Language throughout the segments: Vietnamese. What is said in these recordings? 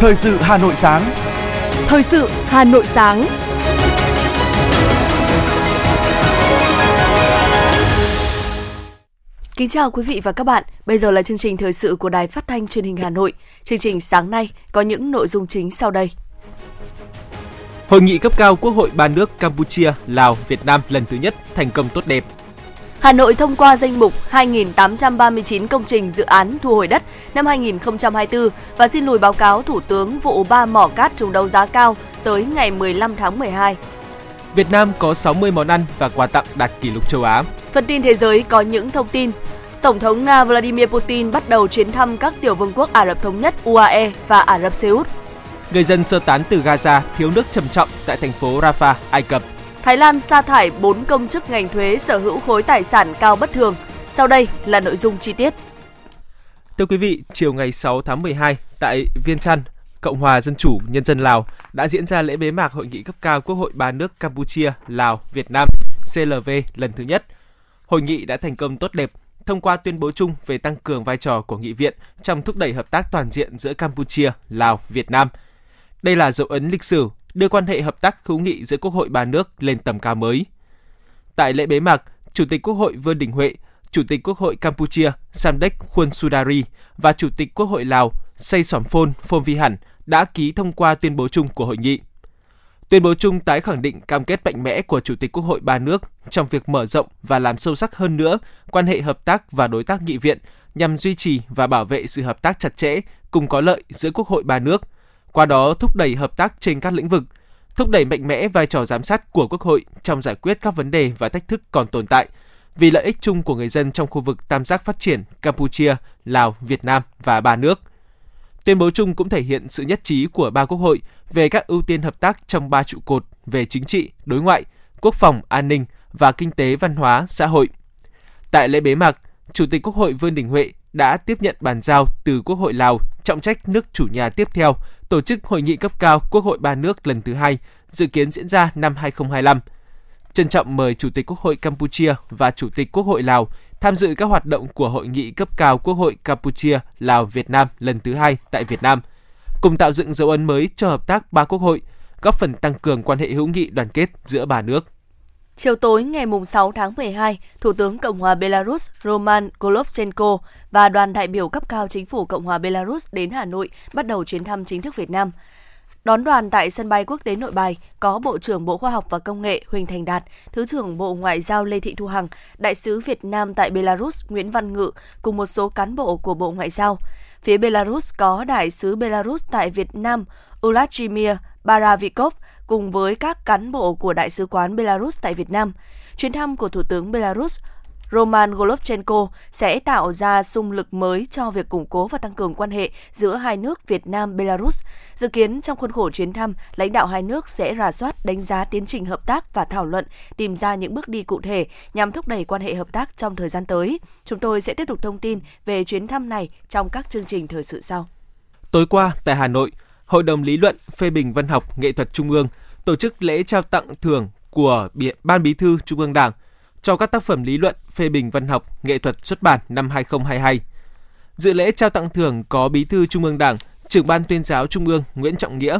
Thời sự Hà Nội sáng. Thời sự Hà Nội sáng. Kính chào quý vị và các bạn. Bây giờ là chương trình thời sự của Đài Phát thanh Truyền hình Hà Nội. Chương trình sáng nay có những nội dung chính sau đây. Hội nghị cấp cao Quốc hội ba nước Campuchia, Lào, Việt Nam lần thứ nhất thành công tốt đẹp. Hà Nội thông qua danh mục 2.839 công trình dự án thu hồi đất năm 2024 và xin lùi báo cáo Thủ tướng vụ ba mỏ cát trùng đấu giá cao tới ngày 15 tháng 12. Việt Nam có 60 món ăn và quà tặng đạt kỷ lục châu Á. Phần tin thế giới có những thông tin. Tổng thống Nga Vladimir Putin bắt đầu chuyến thăm các tiểu vương quốc Ả Rập Thống Nhất UAE và Ả Rập Xê Út. Người dân sơ tán từ Gaza thiếu nước trầm trọng tại thành phố Rafah, Ai Cập. Thái Lan sa thải 4 công chức ngành thuế sở hữu khối tài sản cao bất thường. Sau đây là nội dung chi tiết. Thưa quý vị, chiều ngày 6 tháng 12 tại Viên Chăn, Cộng hòa Dân chủ Nhân dân Lào đã diễn ra lễ bế mạc hội nghị cấp cao Quốc hội ba nước Campuchia, Lào, Việt Nam CLV lần thứ nhất. Hội nghị đã thành công tốt đẹp, thông qua tuyên bố chung về tăng cường vai trò của nghị viện trong thúc đẩy hợp tác toàn diện giữa Campuchia, Lào, Việt Nam. Đây là dấu ấn lịch sử đưa quan hệ hợp tác hữu nghị giữa Quốc hội ba nước lên tầm cao mới. Tại lễ bế mạc, Chủ tịch Quốc hội Vương Đình Huệ, Chủ tịch Quốc hội Campuchia Samdech Khuôn Sudari và Chủ tịch Quốc hội Lào Say Sỏm Phôn Phôn Vi Hẳn đã ký thông qua tuyên bố chung của hội nghị. Tuyên bố chung tái khẳng định cam kết mạnh mẽ của Chủ tịch Quốc hội ba nước trong việc mở rộng và làm sâu sắc hơn nữa quan hệ hợp tác và đối tác nghị viện nhằm duy trì và bảo vệ sự hợp tác chặt chẽ cùng có lợi giữa Quốc hội ba nước – qua đó thúc đẩy hợp tác trên các lĩnh vực, thúc đẩy mạnh mẽ vai trò giám sát của Quốc hội trong giải quyết các vấn đề và thách thức còn tồn tại vì lợi ích chung của người dân trong khu vực tam giác phát triển Campuchia, Lào, Việt Nam và ba nước. Tuyên bố chung cũng thể hiện sự nhất trí của ba quốc hội về các ưu tiên hợp tác trong ba trụ cột về chính trị, đối ngoại, quốc phòng, an ninh và kinh tế văn hóa, xã hội. Tại lễ bế mạc, Chủ tịch Quốc hội Vương Đình Huệ đã tiếp nhận bàn giao từ Quốc hội Lào trọng trách nước chủ nhà tiếp theo tổ chức hội nghị cấp cao Quốc hội ba nước lần thứ hai, dự kiến diễn ra năm 2025. Trân trọng mời Chủ tịch Quốc hội Campuchia và Chủ tịch Quốc hội Lào tham dự các hoạt động của hội nghị cấp cao Quốc hội Campuchia, Lào, Việt Nam lần thứ hai tại Việt Nam, cùng tạo dựng dấu ấn mới cho hợp tác ba quốc hội, góp phần tăng cường quan hệ hữu nghị đoàn kết giữa ba nước. Chiều tối ngày 6 tháng 12, Thủ tướng Cộng hòa Belarus Roman Golovchenko và đoàn đại biểu cấp cao chính phủ Cộng hòa Belarus đến Hà Nội bắt đầu chuyến thăm chính thức Việt Nam. Đón đoàn tại sân bay quốc tế Nội Bài có Bộ trưởng Bộ Khoa học và Công nghệ Huỳnh Thành Đạt, Thứ trưởng Bộ Ngoại giao Lê Thị Thu Hằng, Đại sứ Việt Nam tại Belarus Nguyễn Văn Ngự cùng một số cán bộ của Bộ Ngoại giao. Phía Belarus có Đại sứ Belarus tại Việt Nam Ulachimir Baravikov cùng với các cán bộ của Đại sứ quán Belarus tại Việt Nam. Chuyến thăm của Thủ tướng Belarus Roman Golovchenko sẽ tạo ra sung lực mới cho việc củng cố và tăng cường quan hệ giữa hai nước Việt Nam Belarus. Dự kiến trong khuôn khổ chuyến thăm, lãnh đạo hai nước sẽ rà soát, đánh giá tiến trình hợp tác và thảo luận, tìm ra những bước đi cụ thể nhằm thúc đẩy quan hệ hợp tác trong thời gian tới. Chúng tôi sẽ tiếp tục thông tin về chuyến thăm này trong các chương trình thời sự sau. Tối qua tại Hà Nội, Hội đồng Lý luận phê bình văn học nghệ thuật Trung ương tổ chức lễ trao tặng thưởng của Ban Bí thư Trung ương Đảng cho các tác phẩm lý luận phê bình văn học nghệ thuật xuất bản năm 2022. Dự lễ trao tặng thưởng có Bí thư Trung ương Đảng, trưởng ban tuyên giáo Trung ương Nguyễn Trọng Nghĩa.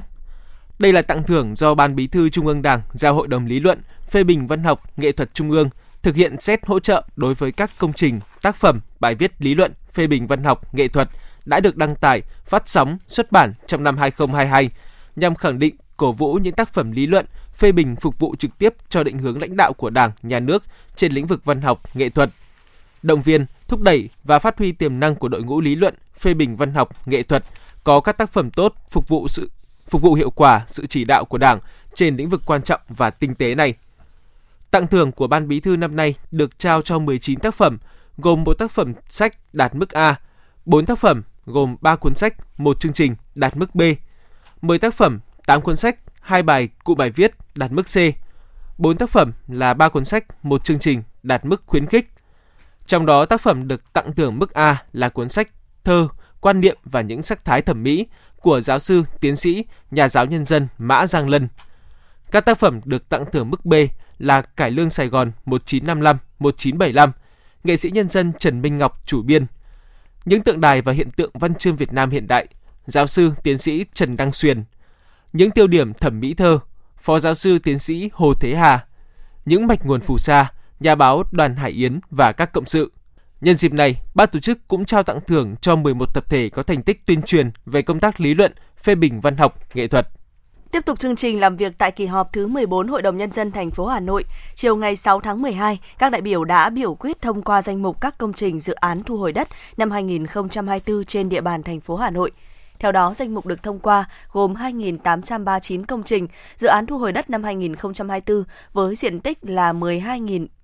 Đây là tặng thưởng do Ban Bí thư Trung ương Đảng giao Hội đồng Lý luận phê bình văn học nghệ thuật Trung ương thực hiện xét hỗ trợ đối với các công trình, tác phẩm, bài viết lý luận phê bình văn học nghệ thuật đã được đăng tải, phát sóng, xuất bản trong năm 2022 nhằm khẳng định, cổ vũ những tác phẩm lý luận, phê bình phục vụ trực tiếp cho định hướng lãnh đạo của Đảng, Nhà nước trên lĩnh vực văn học, nghệ thuật. Động viên, thúc đẩy và phát huy tiềm năng của đội ngũ lý luận, phê bình văn học, nghệ thuật có các tác phẩm tốt phục vụ sự phục vụ hiệu quả sự chỉ đạo của Đảng trên lĩnh vực quan trọng và tinh tế này. Tặng thưởng của Ban Bí thư năm nay được trao cho 19 tác phẩm, gồm một tác phẩm sách đạt mức A, 4 tác phẩm gồm 3 cuốn sách, một chương trình đạt mức B, 10 tác phẩm, 8 cuốn sách, 2 bài cụ bài viết đạt mức C, 4 tác phẩm là 3 cuốn sách, một chương trình đạt mức khuyến khích. Trong đó tác phẩm được tặng thưởng mức A là cuốn sách Thơ, quan niệm và những sắc thái thẩm mỹ của giáo sư, tiến sĩ, nhà giáo nhân dân Mã Giang Lân. Các tác phẩm được tặng thưởng mức B là Cải lương Sài Gòn 1955-1975, nghệ sĩ nhân dân Trần Minh Ngọc chủ biên. Những tượng đài và hiện tượng văn chương Việt Nam hiện đại giáo sư tiến sĩ Trần Đăng Xuyên, Những tiêu điểm thẩm mỹ thơ, Phó giáo sư tiến sĩ Hồ Thế Hà. Những mạch nguồn phù sa, nhà báo Đoàn Hải Yến và các cộng sự. Nhân dịp này, ban tổ chức cũng trao tặng thưởng cho 11 tập thể có thành tích tuyên truyền về công tác lý luận, phê bình văn học, nghệ thuật. Tiếp tục chương trình làm việc tại kỳ họp thứ 14 Hội đồng Nhân dân thành phố Hà Nội, chiều ngày 6 tháng 12, các đại biểu đã biểu quyết thông qua danh mục các công trình dự án thu hồi đất năm 2024 trên địa bàn thành phố Hà Nội. Theo đó, danh mục được thông qua gồm 2.839 công trình, dự án thu hồi đất năm 2024 với diện tích là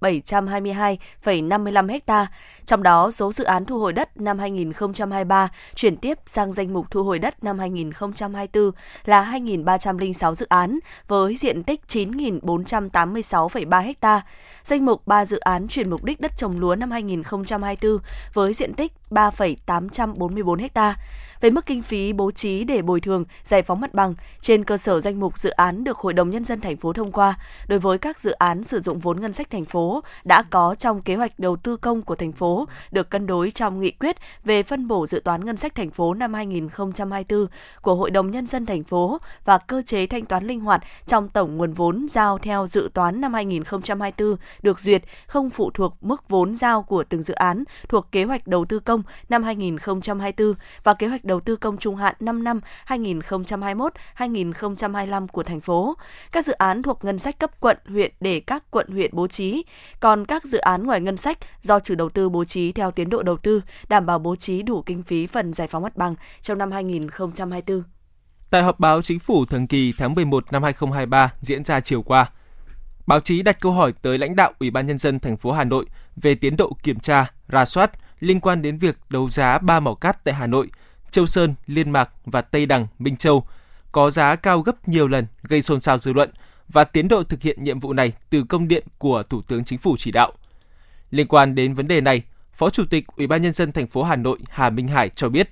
722,55 ha. Trong đó, số dự án thu hồi đất năm 2023 chuyển tiếp sang danh mục thu hồi đất năm 2024 là 2.306 dự án với diện tích 9.486,3 ha. Danh mục 3 dự án chuyển mục đích đất trồng lúa năm 2024 với diện tích 3,844 ha về mức kinh phí bố trí để bồi thường, giải phóng mặt bằng trên cơ sở danh mục dự án được Hội đồng nhân dân thành phố thông qua đối với các dự án sử dụng vốn ngân sách thành phố đã có trong kế hoạch đầu tư công của thành phố được cân đối trong nghị quyết về phân bổ dự toán ngân sách thành phố năm 2024 của Hội đồng nhân dân thành phố và cơ chế thanh toán linh hoạt trong tổng nguồn vốn giao theo dự toán năm 2024 được duyệt không phụ thuộc mức vốn giao của từng dự án thuộc kế hoạch đầu tư công năm 2024 và kế hoạch đầu tư công trung hạn 5 năm 2021-2025 của thành phố. Các dự án thuộc ngân sách cấp quận, huyện để các quận huyện bố trí, còn các dự án ngoài ngân sách do chủ đầu tư bố trí theo tiến độ đầu tư, đảm bảo bố trí đủ kinh phí phần giải phóng mặt bằng trong năm 2024. Tại họp báo chính phủ thường kỳ tháng 11 năm 2023 diễn ra chiều qua, báo chí đặt câu hỏi tới lãnh đạo Ủy ban nhân dân thành phố Hà Nội về tiến độ kiểm tra, rà soát liên quan đến việc đấu giá ba mỏ cát tại Hà Nội Châu Sơn, Liên Mạc và Tây Đằng, Minh Châu có giá cao gấp nhiều lần gây xôn xao dư luận và tiến độ thực hiện nhiệm vụ này từ công điện của Thủ tướng Chính phủ chỉ đạo. Liên quan đến vấn đề này, Phó Chủ tịch Ủy ban nhân dân thành phố Hà Nội Hà Minh Hải cho biết,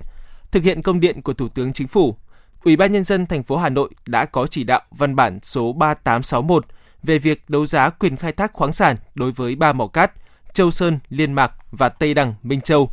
thực hiện công điện của Thủ tướng Chính phủ, Ủy ban nhân dân thành phố Hà Nội đã có chỉ đạo văn bản số 3861 về việc đấu giá quyền khai thác khoáng sản đối với ba mỏ cát Châu Sơn, Liên Mạc và Tây Đằng, Minh Châu.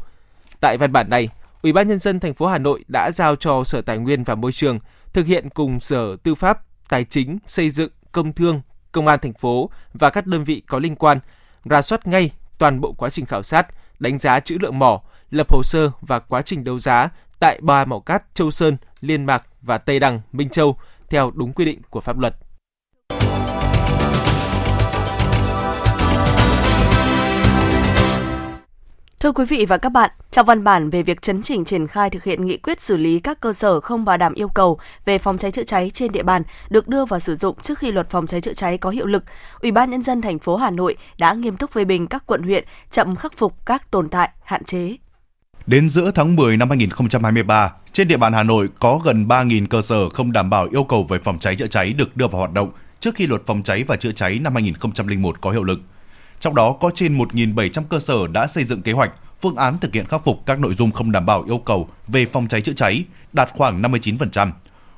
Tại văn bản này, Ủy ban nhân dân thành phố Hà Nội đã giao cho Sở Tài nguyên và Môi trường thực hiện cùng Sở Tư pháp, Tài chính, Xây dựng, Công thương, Công an thành phố và các đơn vị có liên quan ra soát ngay toàn bộ quá trình khảo sát, đánh giá trữ lượng mỏ, lập hồ sơ và quá trình đấu giá tại ba mỏ cát Châu Sơn, Liên Mạc và Tây Đằng, Minh Châu theo đúng quy định của pháp luật. Thưa quý vị và các bạn, trong văn bản về việc chấn chỉnh triển khai thực hiện nghị quyết xử lý các cơ sở không bảo đảm yêu cầu về phòng cháy chữa cháy trên địa bàn được đưa vào sử dụng trước khi luật phòng cháy chữa cháy có hiệu lực, Ủy ban nhân dân thành phố Hà Nội đã nghiêm túc phê bình các quận huyện chậm khắc phục các tồn tại, hạn chế. Đến giữa tháng 10 năm 2023, trên địa bàn Hà Nội có gần 3.000 cơ sở không đảm bảo yêu cầu về phòng cháy chữa cháy được đưa vào hoạt động trước khi luật phòng cháy và chữa cháy năm 2001 có hiệu lực. Trong đó có trên 1.700 cơ sở đã xây dựng kế hoạch, phương án thực hiện khắc phục các nội dung không đảm bảo yêu cầu về phòng cháy chữa cháy, đạt khoảng 59%.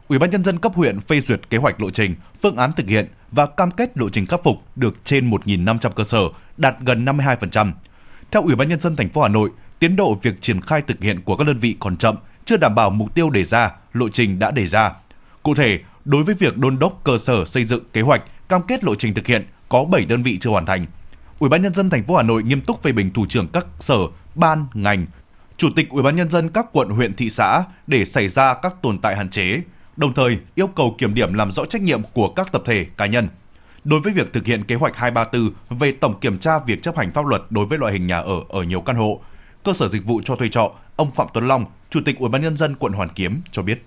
Ủy ban nhân dân cấp huyện phê duyệt kế hoạch lộ trình, phương án thực hiện và cam kết lộ trình khắc phục được trên 1.500 cơ sở, đạt gần 52%. Theo Ủy ban nhân dân thành phố Hà Nội, tiến độ việc triển khai thực hiện của các đơn vị còn chậm, chưa đảm bảo mục tiêu đề ra, lộ trình đã đề ra. Cụ thể, đối với việc đôn đốc cơ sở xây dựng kế hoạch, cam kết lộ trình thực hiện, có 7 đơn vị chưa hoàn thành, Ủy ban nhân dân thành phố Hà Nội nghiêm túc phê bình thủ trưởng các sở, ban, ngành, chủ tịch Ủy ban nhân dân các quận, huyện, thị xã để xảy ra các tồn tại hạn chế, đồng thời yêu cầu kiểm điểm làm rõ trách nhiệm của các tập thể, cá nhân. Đối với việc thực hiện kế hoạch 234 về tổng kiểm tra việc chấp hành pháp luật đối với loại hình nhà ở ở nhiều căn hộ, cơ sở dịch vụ cho thuê trọ, ông Phạm Tuấn Long, Chủ tịch Ủy ban nhân dân quận Hoàn Kiếm cho biết.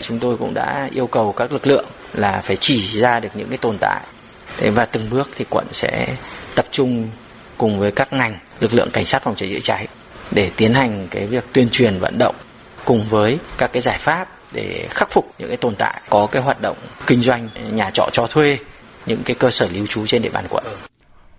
Chúng tôi cũng đã yêu cầu các lực lượng là phải chỉ ra được những cái tồn tại và từng bước thì quận sẽ tập trung cùng với các ngành, lực lượng cảnh sát phòng cháy chữa cháy để tiến hành cái việc tuyên truyền vận động cùng với các cái giải pháp để khắc phục những cái tồn tại có cái hoạt động kinh doanh nhà trọ cho thuê những cái cơ sở lưu trú trên địa bàn quận.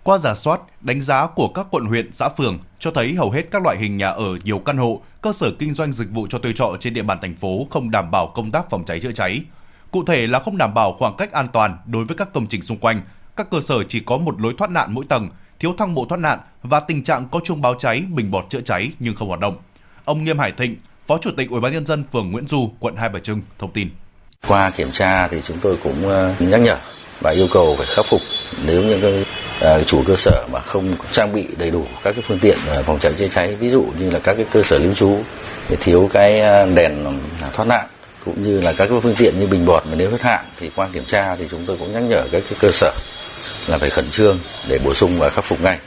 Qua giả soát, đánh giá của các quận huyện, xã phường cho thấy hầu hết các loại hình nhà ở nhiều căn hộ, cơ sở kinh doanh dịch vụ cho thuê trọ trên địa bàn thành phố không đảm bảo công tác phòng cháy chữa cháy. Cụ thể là không đảm bảo khoảng cách an toàn đối với các công trình xung quanh, các cơ sở chỉ có một lối thoát nạn mỗi tầng, thiếu thang bộ thoát nạn và tình trạng có chuông báo cháy, bình bọt chữa cháy nhưng không hoạt động. Ông Nghiêm Hải Thịnh, Phó Chủ tịch Ủy ban nhân dân phường Nguyễn Du, quận Hai Bà Trưng thông tin. Qua kiểm tra thì chúng tôi cũng ờ, nhắc nhở và yêu cầu phải khắc phục nếu những cái uh, chủ cơ sở mà không trang bị đầy đủ các cái phương tiện ờ, phòng cháy chữa cháy ví dụ như là các cái cơ sở lưu trú thì thiếu cái đèn thoát nạn cũng như là các cái phương tiện như bình bọt mà nếu hết hạn thì qua kiểm tra thì chúng tôi cũng nhắc nhở các cái cơ sở là phải khẩn trương để bổ sung và khắc phục ngay.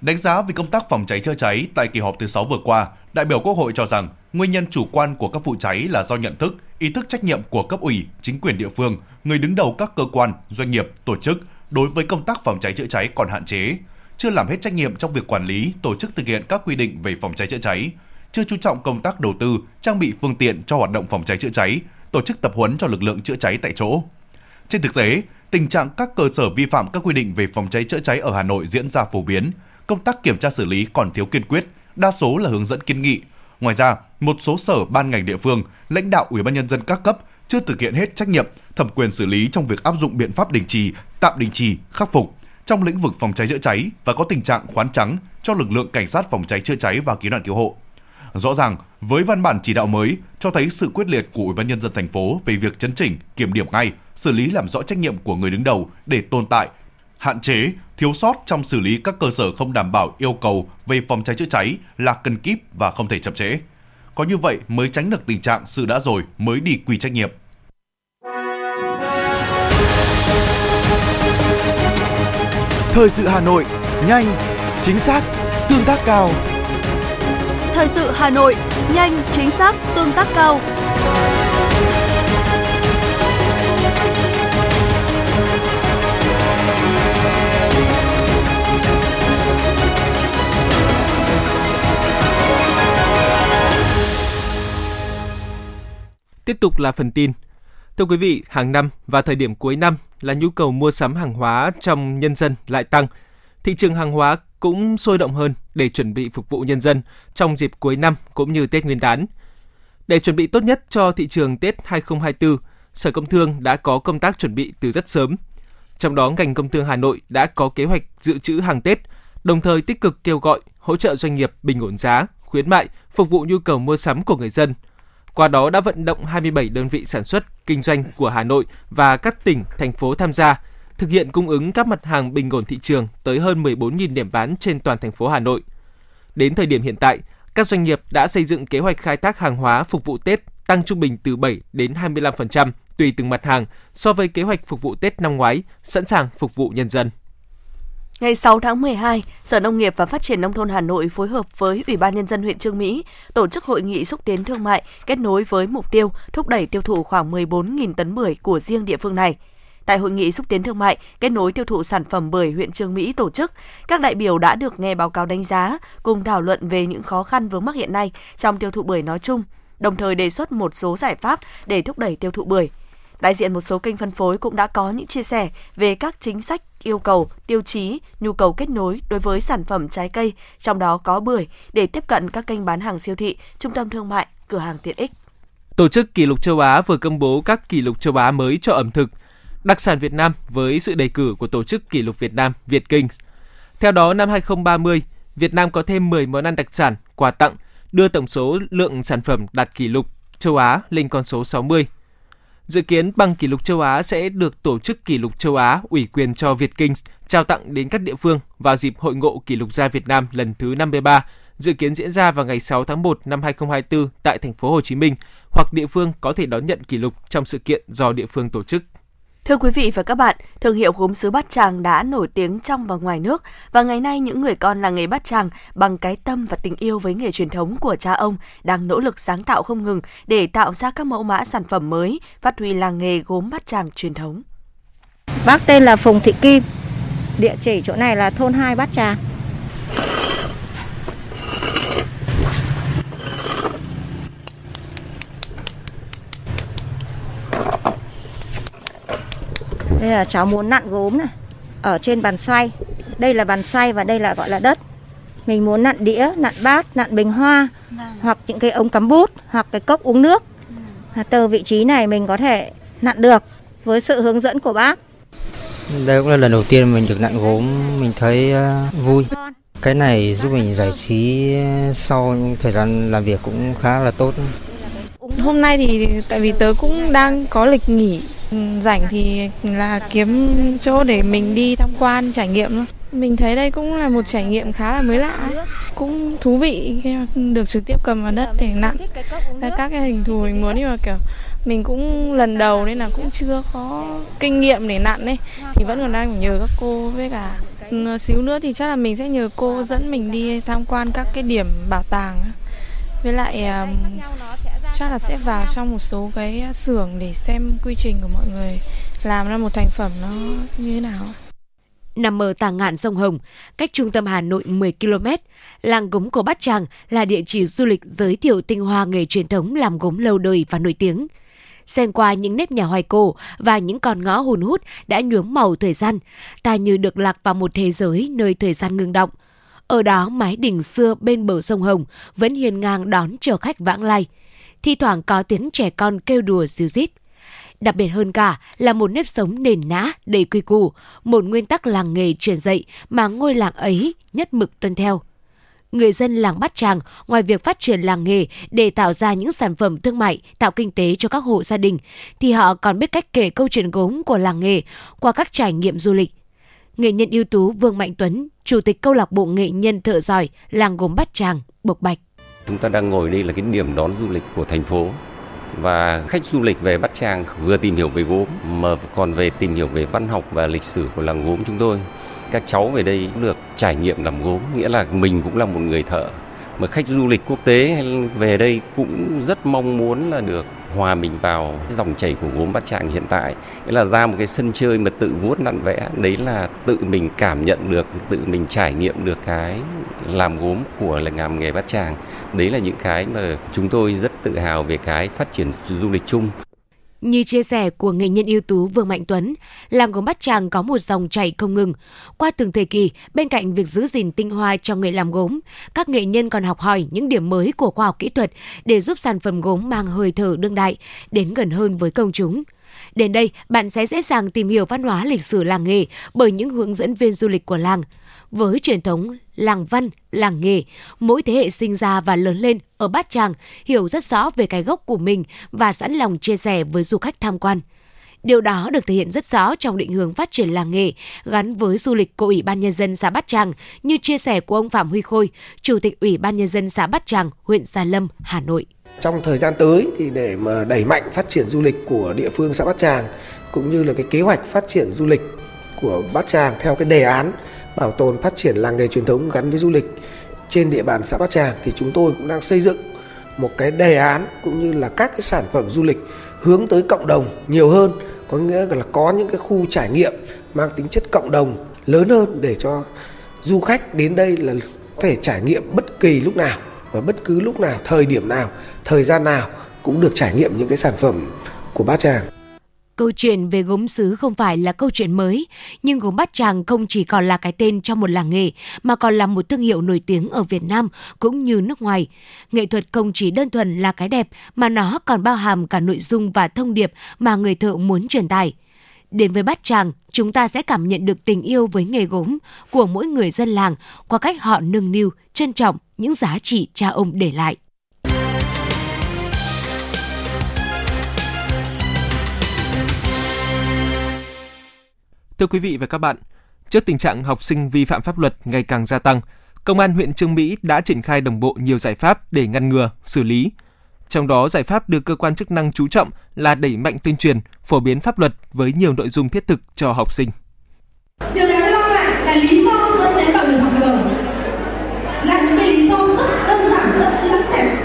Đánh giá về công tác phòng cháy chữa cháy tại kỳ họp thứ 6 vừa qua, đại biểu Quốc hội cho rằng nguyên nhân chủ quan của các vụ cháy là do nhận thức, ý thức trách nhiệm của cấp ủy, chính quyền địa phương, người đứng đầu các cơ quan, doanh nghiệp, tổ chức đối với công tác phòng cháy chữa cháy còn hạn chế, chưa làm hết trách nhiệm trong việc quản lý, tổ chức thực hiện các quy định về phòng cháy chữa cháy, chưa chú trọng công tác đầu tư, trang bị phương tiện cho hoạt động phòng cháy chữa cháy, tổ chức tập huấn cho lực lượng chữa cháy tại chỗ. Trên thực tế, tình trạng các cơ sở vi phạm các quy định về phòng cháy chữa cháy ở Hà Nội diễn ra phổ biến, công tác kiểm tra xử lý còn thiếu kiên quyết, đa số là hướng dẫn kiến nghị. Ngoài ra, một số sở ban ngành địa phương, lãnh đạo Ủy ban nhân dân các cấp chưa thực hiện hết trách nhiệm, thẩm quyền xử lý trong việc áp dụng biện pháp đình chỉ, tạm đình chỉ, khắc phục trong lĩnh vực phòng cháy chữa cháy và có tình trạng khoán trắng cho lực lượng cảnh sát phòng cháy chữa cháy và cứu nạn cứu hộ. Rõ ràng, với văn bản chỉ đạo mới cho thấy sự quyết liệt của Ủy ban nhân dân thành phố về việc chấn chỉnh, kiểm điểm ngay, xử lý làm rõ trách nhiệm của người đứng đầu để tồn tại, hạn chế, thiếu sót trong xử lý các cơ sở không đảm bảo yêu cầu về phòng cháy chữa cháy là cần kíp và không thể chậm trễ. Có như vậy mới tránh được tình trạng sự đã rồi mới đi quy trách nhiệm. Thời sự Hà Nội, nhanh, chính xác, tương tác cao. Thời sự Hà Nội, nhanh, chính xác, tương tác cao. Tiếp tục là phần tin. Thưa quý vị, hàng năm và thời điểm cuối năm là nhu cầu mua sắm hàng hóa trong nhân dân lại tăng. Thị trường hàng hóa cũng sôi động hơn để chuẩn bị phục vụ nhân dân trong dịp cuối năm cũng như Tết Nguyên đán. Để chuẩn bị tốt nhất cho thị trường Tết 2024, Sở Công Thương đã có công tác chuẩn bị từ rất sớm. Trong đó, ngành công thương Hà Nội đã có kế hoạch dự trữ hàng Tết, đồng thời tích cực kêu gọi hỗ trợ doanh nghiệp bình ổn giá, khuyến mại, phục vụ nhu cầu mua sắm của người dân. Qua đó đã vận động 27 đơn vị sản xuất, kinh doanh của Hà Nội và các tỉnh, thành phố tham gia – thực hiện cung ứng các mặt hàng bình ổn thị trường tới hơn 14.000 điểm bán trên toàn thành phố Hà Nội. Đến thời điểm hiện tại, các doanh nghiệp đã xây dựng kế hoạch khai thác hàng hóa phục vụ Tết tăng trung bình từ 7 đến 25% tùy từng mặt hàng so với kế hoạch phục vụ Tết năm ngoái, sẵn sàng phục vụ nhân dân. Ngày 6 tháng 12, Sở Nông nghiệp và Phát triển Nông thôn Hà Nội phối hợp với Ủy ban Nhân dân huyện Trương Mỹ tổ chức hội nghị xúc tiến thương mại kết nối với mục tiêu thúc đẩy tiêu thụ khoảng 14.000 tấn bưởi của riêng địa phương này – Tại hội nghị xúc tiến thương mại, kết nối tiêu thụ sản phẩm bưởi huyện Trương Mỹ tổ chức, các đại biểu đã được nghe báo cáo đánh giá cùng thảo luận về những khó khăn vướng mắc hiện nay trong tiêu thụ bưởi nói chung, đồng thời đề xuất một số giải pháp để thúc đẩy tiêu thụ bưởi. Đại diện một số kênh phân phối cũng đã có những chia sẻ về các chính sách, yêu cầu, tiêu chí, nhu cầu kết nối đối với sản phẩm trái cây, trong đó có bưởi, để tiếp cận các kênh bán hàng siêu thị, trung tâm thương mại, cửa hàng tiện ích. Tổ chức Kỷ lục châu Á vừa công bố các kỷ lục châu Á mới cho ẩm thực – đặc sản Việt Nam với sự đề cử của Tổ chức Kỷ lục Việt Nam Việt Kings. Theo đó, năm 2030, Việt Nam có thêm 10 món ăn đặc sản, quà tặng, đưa tổng số lượng sản phẩm đạt kỷ lục châu Á lên con số 60. Dự kiến bằng kỷ lục châu Á sẽ được Tổ chức Kỷ lục châu Á ủy quyền cho Việt Kings trao tặng đến các địa phương vào dịp Hội ngộ Kỷ lục gia Việt Nam lần thứ 53, dự kiến diễn ra vào ngày 6 tháng 1 năm 2024 tại thành phố Hồ Chí Minh, hoặc địa phương có thể đón nhận kỷ lục trong sự kiện do địa phương tổ chức. Thưa quý vị và các bạn, thương hiệu gốm sứ Bát Tràng đã nổi tiếng trong và ngoài nước và ngày nay những người con làng nghề Bát Tràng bằng cái tâm và tình yêu với nghề truyền thống của cha ông đang nỗ lực sáng tạo không ngừng để tạo ra các mẫu mã sản phẩm mới, phát huy làng nghề gốm Bát Tràng truyền thống. Bác tên là Phùng Thị Kim, địa chỉ chỗ này là thôn 2 Bát Tràng. Đây là cháu muốn nặn gốm này Ở trên bàn xoay. Đây là bàn xoay và đây là gọi là đất. Mình muốn nặn đĩa, nặn bát, nặn bình hoa vâng. Hoặc những cái ống cắm bút Hoặc cái cốc uống nước. Ừ. Từ vị trí này mình có thể nặn được Với sự hướng dẫn của bác. Đây cũng là lần đầu tiên mình được nặn gốm Mình thấy uh, vui. Cái này giúp mình giải trí sau thời gian làm việc cũng khá là tốt. Hôm nay thì tại vì tớ cũng đang có lịch nghỉ Ừ, rảnh thì là kiếm chỗ để mình đi tham quan trải nghiệm thôi. Mình thấy đây cũng là một trải nghiệm khá là mới lạ, cũng thú vị khi được trực tiếp cầm vào đất để nặn các cái hình thù mình muốn. Nhưng mà kiểu mình cũng lần đầu nên là cũng chưa có kinh nghiệm để nặn ấy. Thì vẫn còn đang nhờ các cô với cả ừ, xíu nữa thì chắc là mình sẽ nhờ cô dẫn mình đi tham quan các cái điểm bảo tàng với lại chắc là sẽ vào trong một số cái xưởng để xem quy trình của mọi người làm ra một thành phẩm nó như thế nào nằm ở tà ngạn sông Hồng, cách trung tâm Hà Nội 10 km. Làng gốm của Bát Tràng là địa chỉ du lịch giới thiệu tinh hoa nghề truyền thống làm gốm lâu đời và nổi tiếng. Xen qua những nếp nhà hoài cổ và những con ngõ hùn hút đã nhuốm màu thời gian, ta như được lạc vào một thế giới nơi thời gian ngưng động. Ở đó mái đình xưa bên bờ sông Hồng vẫn hiền ngang đón chờ khách vãng lai. Thi thoảng có tiếng trẻ con kêu đùa ríu rít. Đặc biệt hơn cả là một nếp sống nền nã, đầy quy củ, một nguyên tắc làng nghề truyền dạy mà ngôi làng ấy nhất mực tuân theo. Người dân làng Bát Tràng, ngoài việc phát triển làng nghề để tạo ra những sản phẩm thương mại, tạo kinh tế cho các hộ gia đình, thì họ còn biết cách kể câu chuyện gốm của làng nghề qua các trải nghiệm du lịch. Nghệ nhân ưu tú Vương Mạnh Tuấn, Chủ tịch câu lạc bộ nghệ nhân thợ giỏi làng gốm Bát Tràng, Bộc Bạch. Chúng ta đang ngồi đây là cái điểm đón du lịch của thành phố và khách du lịch về Bát Tràng vừa tìm hiểu về gốm mà còn về tìm hiểu về văn học và lịch sử của làng gốm chúng tôi. Các cháu về đây cũng được trải nghiệm làm gốm, nghĩa là mình cũng là một người thợ. Mà khách du lịch quốc tế về đây cũng rất mong muốn là được hòa mình vào dòng chảy của gốm Bát Tràng hiện tại. Nghĩa là ra một cái sân chơi mà tự vuốt nặn vẽ, đấy là tự mình cảm nhận được, tự mình trải nghiệm được cái làm gốm của là làm nghề Bát Tràng. Đấy là những cái mà chúng tôi rất tự hào về cái phát triển du lịch chung. Như chia sẻ của nghệ nhân ưu tú Vương Mạnh Tuấn, làng gốm Bát Tràng có một dòng chảy không ngừng. Qua từng thời kỳ, bên cạnh việc giữ gìn tinh hoa trong nghề làm gốm, các nghệ nhân còn học hỏi những điểm mới của khoa học kỹ thuật để giúp sản phẩm gốm mang hơi thở đương đại, đến gần hơn với công chúng. Đến đây, bạn sẽ dễ dàng tìm hiểu văn hóa lịch sử làng nghề bởi những hướng dẫn viên du lịch của làng. Với truyền thống làng văn, làng nghề, mỗi thế hệ sinh ra và lớn lên ở Bát Tràng hiểu rất rõ về cái gốc của mình và sẵn lòng chia sẻ với du khách tham quan. Điều đó được thể hiện rất rõ trong định hướng phát triển làng nghề gắn với du lịch của Ủy ban Nhân dân xã Bát Tràng như chia sẻ của ông Phạm Huy Khôi, Chủ tịch Ủy ban Nhân dân xã Bát Tràng, huyện Gia Lâm, Hà Nội. Trong thời gian tới thì để mà đẩy mạnh phát triển du lịch của địa phương xã Bát Tràng cũng như là cái kế hoạch phát triển du lịch của Bát Tràng theo cái đề án bảo tồn phát triển làng nghề truyền thống gắn với du lịch trên địa bàn xã Bát Tràng thì chúng tôi cũng đang xây dựng một cái đề án cũng như là các cái sản phẩm du lịch hướng tới cộng đồng nhiều hơn. Có nghĩa là có những cái khu trải nghiệm mang tính chất cộng đồng lớn hơn để cho du khách đến đây là có thể trải nghiệm bất kỳ lúc nào và bất cứ lúc nào, thời điểm nào, thời gian nào cũng được trải nghiệm những cái sản phẩm của Bát Tràng. Câu chuyện về gốm sứ không phải là câu chuyện mới, nhưng gốm Bát Tràng không chỉ còn là cái tên trong một làng nghề, mà còn là một thương hiệu nổi tiếng ở Việt Nam cũng như nước ngoài. Nghệ thuật không chỉ đơn thuần là cái đẹp, mà nó còn bao hàm cả nội dung và thông điệp mà người thợ muốn truyền tải. Đến với Bát Tràng, chúng ta sẽ cảm nhận được tình yêu với nghề gốm của mỗi người dân làng qua cách họ nâng niu, trân trọng những giá trị cha ông để lại. Thưa quý vị và các bạn, trước tình trạng học sinh vi phạm pháp luật ngày càng gia tăng, Công an huyện Trương Mỹ đã triển khai đồng bộ nhiều giải pháp để ngăn ngừa, xử lý. Trong đó, giải pháp được cơ quan chức năng chú trọng là đẩy mạnh tuyên truyền, phổ biến pháp luật với nhiều nội dung thiết thực cho học sinh. Điều đáng lo ngại là lý do dẫn đến bạo lực học đường là những lý do rất đơn giản, rất lẫn xẹp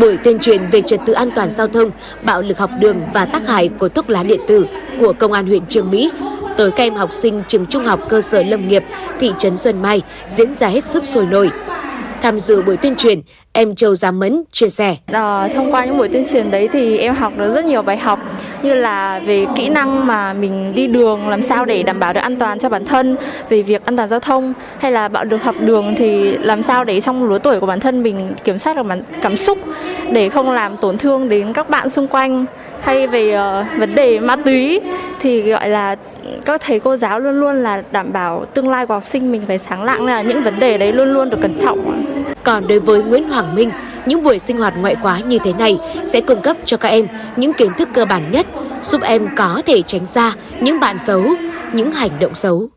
buổi tuyên truyền về trật tự an toàn giao thông, bạo lực học đường và tác hại của thuốc lá điện tử của Công an huyện Trường Mỹ tới các em học sinh trường trung học cơ sở Lâm Nghiệp, thị trấn Xuân Mai diễn ra hết sức sôi nổi. Tham dự buổi tuyên truyền, em Châu Giám Mẫn chia sẻ. À, thông qua những buổi tuyên truyền đấy thì em học được rất nhiều bài học như là về kỹ năng mà mình đi đường làm sao để đảm bảo được an toàn cho bản thân về việc an toàn giao thông hay là bạo lực học đường thì làm sao để trong lứa tuổi của bản thân mình kiểm soát được bản cảm xúc để không làm tổn thương đến các bạn xung quanh hay về uh, vấn đề ma túy thì gọi là các thầy cô giáo luôn luôn là đảm bảo tương lai của học sinh mình phải sáng lạng là những vấn đề đấy luôn luôn được cẩn trọng. Còn đối với Nguyễn Hoàng Minh, những buổi sinh hoạt ngoại khóa như thế này sẽ cung cấp cho các em những kiến thức cơ bản nhất, giúp em có thể tránh xa những bạn xấu, những hành động xấu.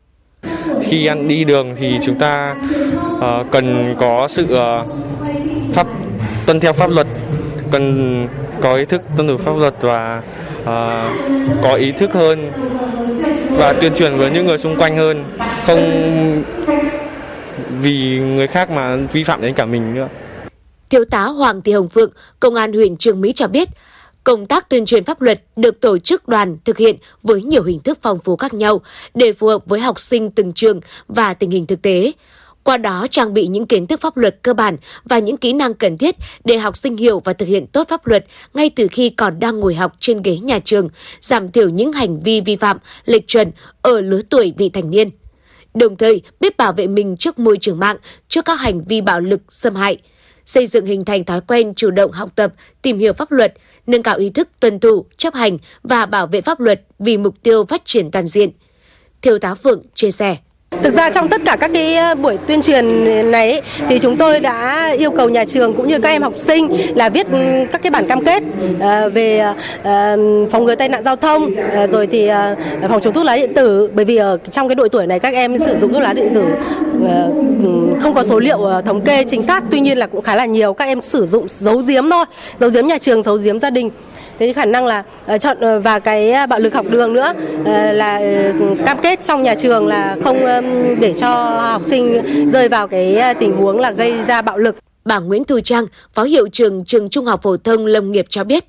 Khi ăn đi đường thì chúng ta uh, cần có sự uh, pháp tuân theo pháp luật, cần có ý thức tuân thủ pháp luật và uh, có ý thức hơn và tuyên truyền với những người xung quanh hơn, không vì người khác mà vi phạm đến cả mình nữa. Thiếu tá Hoàng Thị Hồng Phượng, Công an huyện Trường Mỹ cho biết, công tác tuyên truyền pháp luật được tổ chức đoàn thực hiện với nhiều hình thức phong phú khác nhau để phù hợp với học sinh từng trường và tình hình thực tế. Qua đó trang bị những kiến thức pháp luật cơ bản và những kỹ năng cần thiết để học sinh hiểu và thực hiện tốt pháp luật ngay từ khi còn đang ngồi học trên ghế nhà trường, giảm thiểu những hành vi vi phạm, lệch chuẩn ở lứa tuổi vị thành niên. Đồng thời biết bảo vệ mình trước môi trường mạng, trước các hành vi bạo lực, xâm hại – xây dựng hình thành thói quen chủ động học tập, tìm hiểu pháp luật, nâng cao ý thức tuân thủ, chấp hành và bảo vệ pháp luật vì mục tiêu phát triển toàn diện. Thiếu tá Phượng chia sẻ. Thực ra trong tất cả các cái ờ, buổi tuyên truyền này thì chúng tôi đã yêu cầu nhà trường cũng như các em học sinh là viết ừ, các cái bản cam kết ờ, về ờ, phòng ngừa tai nạn giao thông rồi thì phòng chống thuốc lá điện tử. Bởi vì ở trong cái độ tuổi này các em sử dụng thuốc lá điện tử ừ, không có số liệu thống kê chính xác, tuy nhiên là cũng khá là nhiều. Các em sử dụng giấu giếm thôi giấu giếm nhà trường giấu giếm gia đình cái khả năng là ờ, chọn ờ, và cái ờ, bạo lực học đường nữa là cam kết trong nhà trường là không để cho học sinh rơi vào cái tình huống là gây ra bạo lực. Bà Nguyễn Thu Trang, Phó Hiệu trưởng Trường Trung học Phổ thông Lâm nghiệp cho biết,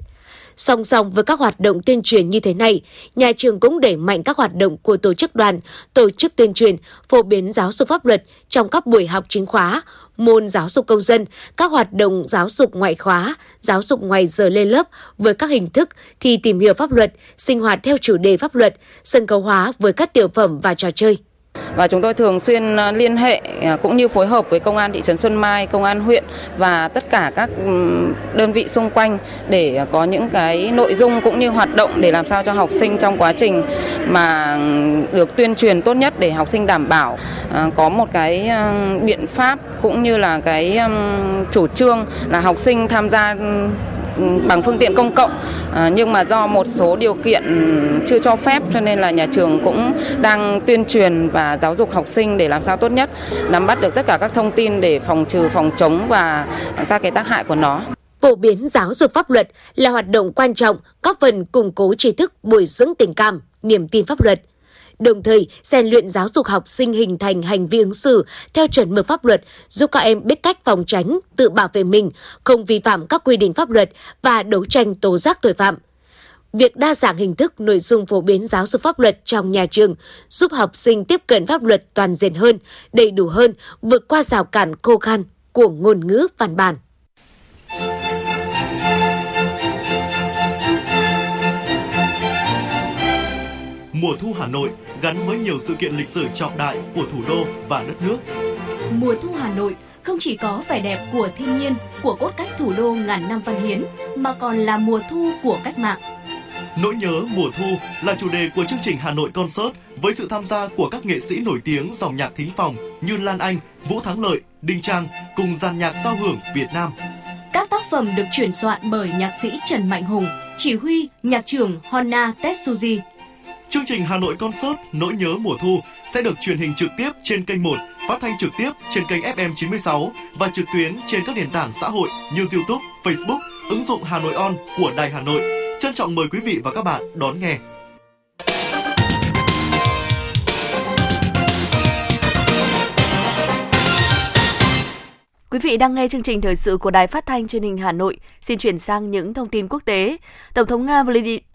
Song song với các hoạt động tuyên truyền như thế này, nhà trường cũng đẩy mạnh các hoạt động của tổ chức đoàn, tổ chức tuyên truyền, phổ biến giáo dục pháp luật trong các buổi học chính khóa, môn giáo dục công dân, các hoạt động giáo dục ngoại khóa, giáo dục ngoài giờ lên lớp với các hình thức thi tìm hiểu pháp luật, sinh hoạt theo chủ đề pháp luật, sân khấu hóa với các tiểu phẩm và trò chơi. Và chúng tôi thường xuyên à, liên hệ à, cũng như phối hợp với công an thị trấn Xuân Mai, công an huyện và tất cả các đơn vị xung quanh để à, có những cái nội dung cũng như hoạt động để làm sao cho học sinh trong quá trình mà được tuyên truyền tốt nhất để học sinh đảm bảo có một cái biện pháp cũng như là cái chủ trương là học sinh tham gia Ừ, bằng phương tiện công cộng. À, nhưng mà do một số điều kiện chưa cho phép cho nên là nhà trường cũng đang tuyên truyền và giáo dục học sinh để làm sao tốt nhất nắm bắt được tất cả các thông tin để phòng trừ phòng chống và các cái tác hại của nó. Phổ biến giáo dục pháp luật là hoạt động quan trọng góp phần củng cố tri thức bồi dưỡng tình cảm niềm tin pháp luật đồng thời rèn luyện giáo dục học sinh hình thành hành vi ứng xử theo chuẩn mực pháp luật, giúp các em biết cách phòng tránh, tự bảo vệ mình, không vi phạm các quy định pháp luật và đấu tranh tố giác tội phạm. Việc đa dạng hình thức nội dung phổ biến giáo dục pháp luật trong nhà trường giúp học sinh tiếp cận pháp luật toàn diện hơn, đầy đủ hơn, vượt qua rào cản khô khan của ngôn ngữ văn bản. Mùa thu Hà Nội gắn với nhiều sự kiện lịch sử trọng đại của thủ đô và đất nước. Mùa thu Hà Nội không chỉ có vẻ đẹp của thiên nhiên, của cốt cách thủ đô ngàn năm văn hiến, mà còn là mùa thu của cách mạng. Nỗi nhớ mùa thu là chủ đề của chương trình Hà Nội Concert với sự tham gia của các nghệ sĩ nổi tiếng dòng nhạc thính phòng như Lan Anh, Vũ Thắng Lợi, Đinh Trang cùng dàn nhạc giao hưởng Việt Nam. Các tác phẩm được chuyển soạn bởi nhạc sĩ Trần Mạnh Hùng, chỉ huy nhạc trưởng Honna Tetsuji Chương trình Hà Nội Concert Nỗi nhớ mùa thu sẽ được truyền hình trực tiếp trên kênh 1, phát thanh trực tiếp trên kênh FM 96 và trực tuyến trên các nền tảng xã hội như YouTube, Facebook, ứng dụng Hà Nội On của Đài Hà Nội. Trân trọng mời quý vị và các bạn đón nghe. Quý vị đang nghe chương trình thời sự của Đài Phát thanh Truyền hình Hà Nội. Xin chuyển sang những thông tin quốc tế. Tổng thống Nga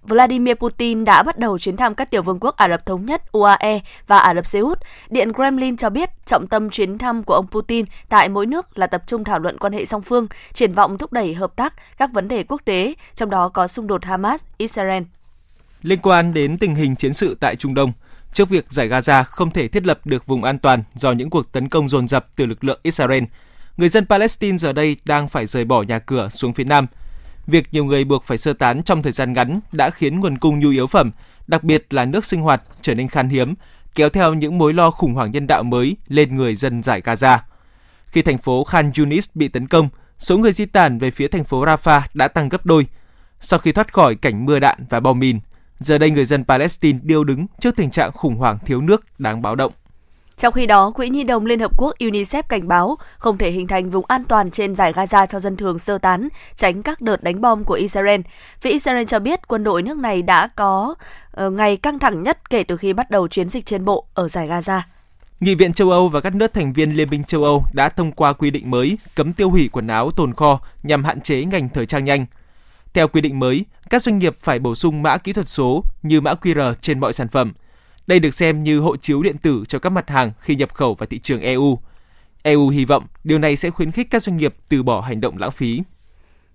Vladimir Putin đã bắt đầu chuyến thăm các tiểu vương quốc Ả Rập Thống Nhất UAE và Ả Rập Xê Út. Điện Kremlin cho biết trọng tâm chuyến thăm của ông Putin tại mỗi nước là tập trung thảo luận quan hệ song phương, triển vọng thúc đẩy hợp tác các vấn đề quốc tế, trong đó có xung đột Hamas-Israel. Liên quan đến tình hình chiến sự tại Trung Đông, trước việc giải Gaza không thể thiết lập được vùng an toàn do những cuộc tấn công dồn dập từ lực lượng Israel, người dân Palestine giờ đây đang phải rời bỏ nhà cửa xuống phía Nam. Việc nhiều người buộc phải sơ tán trong thời gian ngắn đã khiến nguồn cung nhu yếu phẩm, đặc biệt là nước sinh hoạt, trở nên khan hiếm, kéo theo những mối lo khủng hoảng nhân đạo mới lên người dân giải Gaza. Khi thành phố Khan Yunis bị tấn công, số người di tản về phía thành phố Rafah đã tăng gấp đôi. Sau khi thoát khỏi cảnh mưa đạn và bom mìn, giờ đây người dân Palestine điêu đứng trước tình trạng khủng hoảng thiếu nước đáng báo động. Trong khi đó, Quỹ Nhi đồng Liên Hợp Quốc UNICEF cảnh báo không thể hình thành vùng an toàn trên giải Gaza cho dân thường sơ tán, tránh các đợt đánh bom của Israel. Phía Israel cho biết quân đội nước này đã có uh, ngày căng thẳng nhất kể từ khi bắt đầu chiến dịch trên bộ ở giải Gaza. Nghị viện châu Âu và các nước thành viên Liên minh châu Âu đã thông qua quy định mới cấm tiêu hủy quần áo tồn kho nhằm hạn chế ngành thời trang nhanh. Theo quy định mới, các doanh nghiệp phải bổ sung mã kỹ thuật số như mã QR trên mọi sản phẩm. Đây được xem như hộ chiếu điện tử cho các mặt hàng khi nhập khẩu vào thị trường EU. EU hy vọng điều này sẽ khuyến khích các doanh nghiệp từ bỏ hành động lãng phí.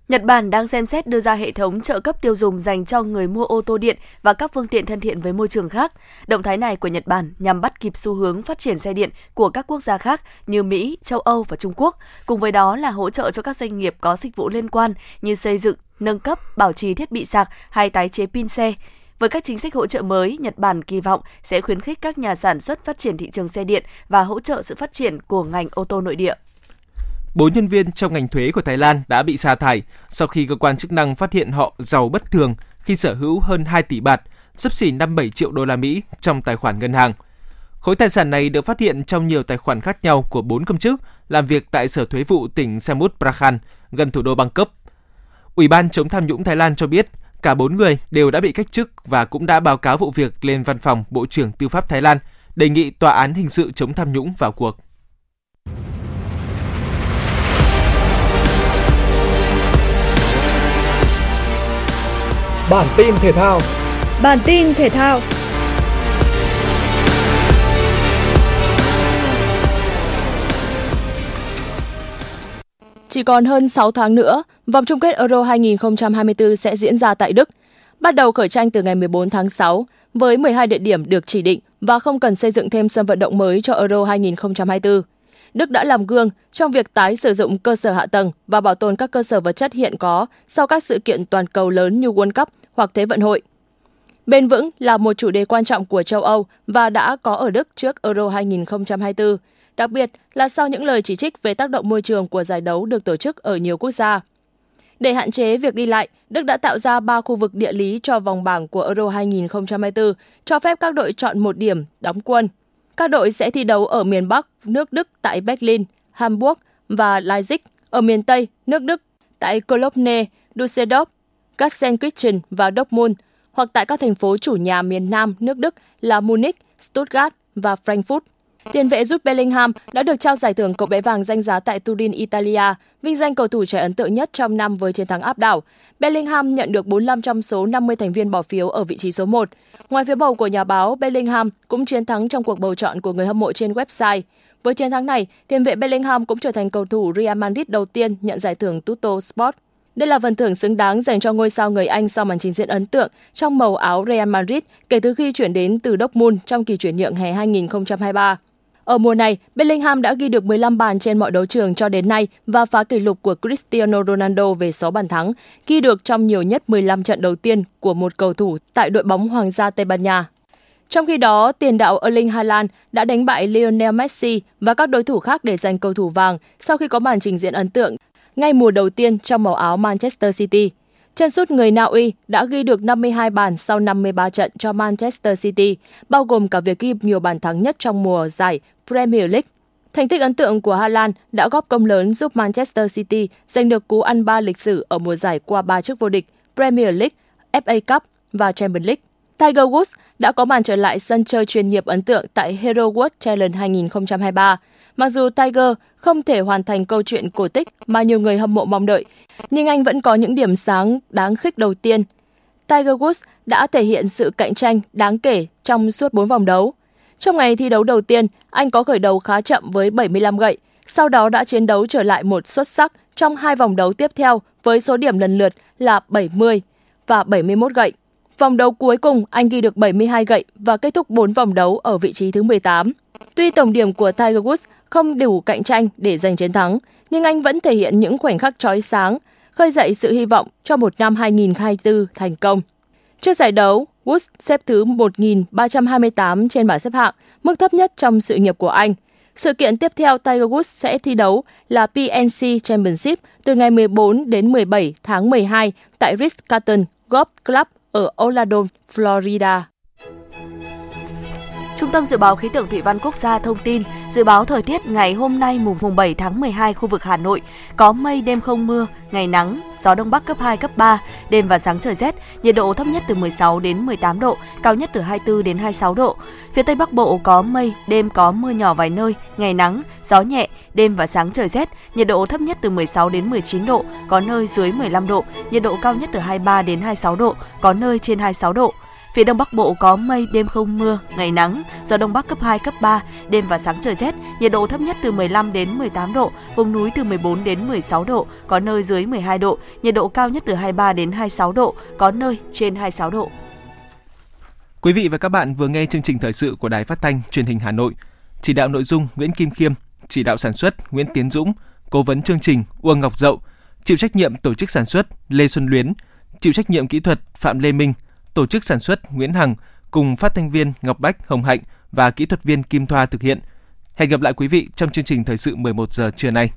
Nhật Bản đang xem xét đưa ra hệ thống trợ cấp tiêu dùng dành cho người mua ô tô điện và các phương tiện thân thiện với môi trường khác. Động thái này của Nhật Bản nhằm bắt kịp xu hướng phát triển xe điện của các quốc gia khác như Mỹ, châu Âu và Trung Quốc. Cùng với đó là hỗ trợ cho các doanh nghiệp có dịch vụ liên quan như xây dựng, nâng cấp, bảo trì thiết bị sạc hay tái chế pin xe. Với các chính sách hỗ trợ mới, Nhật Bản kỳ vọng sẽ khuyến khích các nhà sản xuất phát triển thị trường xe điện và hỗ trợ sự phát triển của ngành ô tô nội địa. Bốn nhân viên trong ngành thuế của Thái Lan đã bị sa thải sau khi cơ quan chức năng phát hiện họ giàu bất thường khi sở hữu hơn 2 tỷ bạt, sấp xỉ 57 triệu đô la Mỹ trong tài khoản ngân hàng. Khối tài sản này được phát hiện trong nhiều tài khoản khác nhau của bốn công chức làm việc tại Sở Thuế vụ tỉnh Samut Prakan, gần thủ đô Bangkok. Ủy ban chống tham nhũng Thái Lan cho biết cả bốn người đều đã bị cách chức và cũng đã báo cáo vụ việc lên văn phòng Bộ trưởng Tư pháp Thái Lan, đề nghị tòa án hình sự chống tham nhũng vào cuộc. Bản tin thể thao. Bản tin thể thao. Chỉ còn hơn 6 tháng nữa, vòng chung kết Euro 2024 sẽ diễn ra tại Đức. Bắt đầu khởi tranh từ ngày 14 tháng 6 với 12 địa điểm được chỉ định và không cần xây dựng thêm sân vận động mới cho Euro 2024. Đức đã làm gương trong việc tái sử dụng cơ sở hạ tầng và bảo tồn các cơ sở vật chất hiện có sau các sự kiện toàn cầu lớn như World Cup hoặc Thế vận hội. Bền vững là một chủ đề quan trọng của châu Âu và đã có ở Đức trước Euro 2024, đặc biệt là sau những lời chỉ trích về tác động môi trường của giải đấu được tổ chức ở nhiều quốc gia. Để hạn chế việc đi lại, Đức đã tạo ra 3 khu vực địa lý cho vòng bảng của Euro 2024, cho phép các đội chọn một điểm đóng quân. Các đội sẽ thi đấu ở miền Bắc, nước Đức tại Berlin, Hamburg và Leipzig, ở miền Tây, nước Đức tại Cologne, Düsseldorf, Gelsenkirchen và Dortmund, hoặc tại các thành phố chủ nhà miền Nam nước Đức là Munich, Stuttgart và Frankfurt. Tiền vệ Jude Bellingham đã được trao giải thưởng cậu bé vàng danh giá tại Turin, Italia, vinh danh cầu thủ trẻ ấn tượng nhất trong năm với chiến thắng áp đảo. Bellingham nhận được 45 trong số 50 thành viên bỏ phiếu ở vị trí số 1. Ngoài phiếu bầu của nhà báo, Bellingham cũng chiến thắng trong cuộc bầu chọn của người hâm mộ trên website. Với chiến thắng này, tiền vệ Bellingham cũng trở thành cầu thủ Real Madrid đầu tiên nhận giải thưởng Tutto Sport. Đây là phần thưởng xứng đáng dành cho ngôi sao người Anh sau màn trình diễn ấn tượng trong màu áo Real Madrid kể từ khi chuyển đến từ Dortmund trong kỳ chuyển nhượng hè 2023. Ở mùa này, Bellingham đã ghi được 15 bàn trên mọi đấu trường cho đến nay và phá kỷ lục của Cristiano Ronaldo về 6 bàn thắng, ghi được trong nhiều nhất 15 trận đầu tiên của một cầu thủ tại đội bóng Hoàng gia Tây Ban Nha. Trong khi đó, tiền đạo Erling Haaland đã đánh bại Lionel Messi và các đối thủ khác để giành cầu thủ vàng sau khi có màn trình diễn ấn tượng ngay mùa đầu tiên trong màu áo Manchester City. Chân sút người Na Uy đã ghi được 52 bàn sau 53 trận cho Manchester City, bao gồm cả việc ghi nhiều bàn thắng nhất trong mùa giải Premier League. Thành tích ấn tượng của Haaland đã góp công lớn giúp Manchester City giành được cú ăn ba lịch sử ở mùa giải qua ba chức vô địch Premier League, FA Cup và Champions League. Tiger Woods đã có màn trở lại sân chơi chuyên nghiệp ấn tượng tại Hero World Challenge 2023. Mặc dù Tiger không thể hoàn thành câu chuyện cổ tích mà nhiều người hâm mộ mong đợi, nhưng anh vẫn có những điểm sáng đáng khích đầu tiên. Tiger Woods đã thể hiện sự cạnh tranh đáng kể trong suốt 4 vòng đấu. Trong ngày thi đấu đầu tiên, anh có khởi đầu khá chậm với 75 gậy, sau đó đã chiến đấu trở lại một xuất sắc trong hai vòng đấu tiếp theo với số điểm lần lượt là 70 và 71 gậy. Vòng đấu cuối cùng, anh ghi được 72 gậy và kết thúc 4 vòng đấu ở vị trí thứ 18. Tuy tổng điểm của Tiger Woods không đủ cạnh tranh để giành chiến thắng, nhưng anh vẫn thể hiện những khoảnh khắc chói sáng, khơi dậy sự hy vọng cho một năm 2024 thành công. Trước giải đấu, Woods xếp thứ 1.328 trên bảng xếp hạng, mức thấp nhất trong sự nghiệp của anh. Sự kiện tiếp theo Tiger Woods sẽ thi đấu là PNC Championship từ ngày 14 đến 17 tháng 12 tại Ritz-Carlton Golf Club ở Orlando, Florida. Trung tâm Dự báo Khí tượng Thủy văn Quốc gia thông tin, dự báo thời tiết ngày hôm nay mùng 7 tháng 12 khu vực Hà Nội có mây đêm không mưa, ngày nắng, gió đông bắc cấp 2 cấp 3, đêm và sáng trời rét, nhiệt độ thấp nhất từ 16 đến 18 độ, cao nhất từ 24 đến 26 độ. Phía Tây Bắc Bộ có mây, đêm có mưa nhỏ vài nơi, ngày nắng, gió nhẹ, đêm và sáng trời rét, nhiệt độ thấp nhất từ 16 đến 19 độ, có nơi dưới 15 độ, nhiệt độ cao nhất từ 23 đến 26 độ, có nơi trên 26 độ. Phía Đông Bắc Bộ có mây, đêm không mưa, ngày nắng, gió Đông Bắc cấp 2, cấp 3, đêm và sáng trời rét, nhiệt độ thấp nhất từ 15 đến 18 độ, vùng núi từ 14 đến 16 độ, có nơi dưới 12 độ, nhiệt độ cao nhất từ 23 đến 26 độ, có nơi trên 26 độ. Quý vị và các bạn vừa nghe chương trình thời sự của Đài Phát thanh Truyền hình Hà Nội. Chỉ đạo nội dung Nguyễn Kim Khiêm, chỉ đạo sản xuất Nguyễn Tiến Dũng, cố vấn chương trình Uông Ngọc Dậu, chịu trách nhiệm tổ chức sản xuất Lê Xuân Luyến, chịu trách nhiệm kỹ thuật Phạm Lê Minh, tổ chức sản xuất Nguyễn Hằng cùng phát thanh viên Ngọc Bách, Hồng Hạnh và kỹ thuật viên Kim Thoa thực hiện. Hẹn gặp lại quý vị trong chương trình thời sự 11 giờ trưa nay.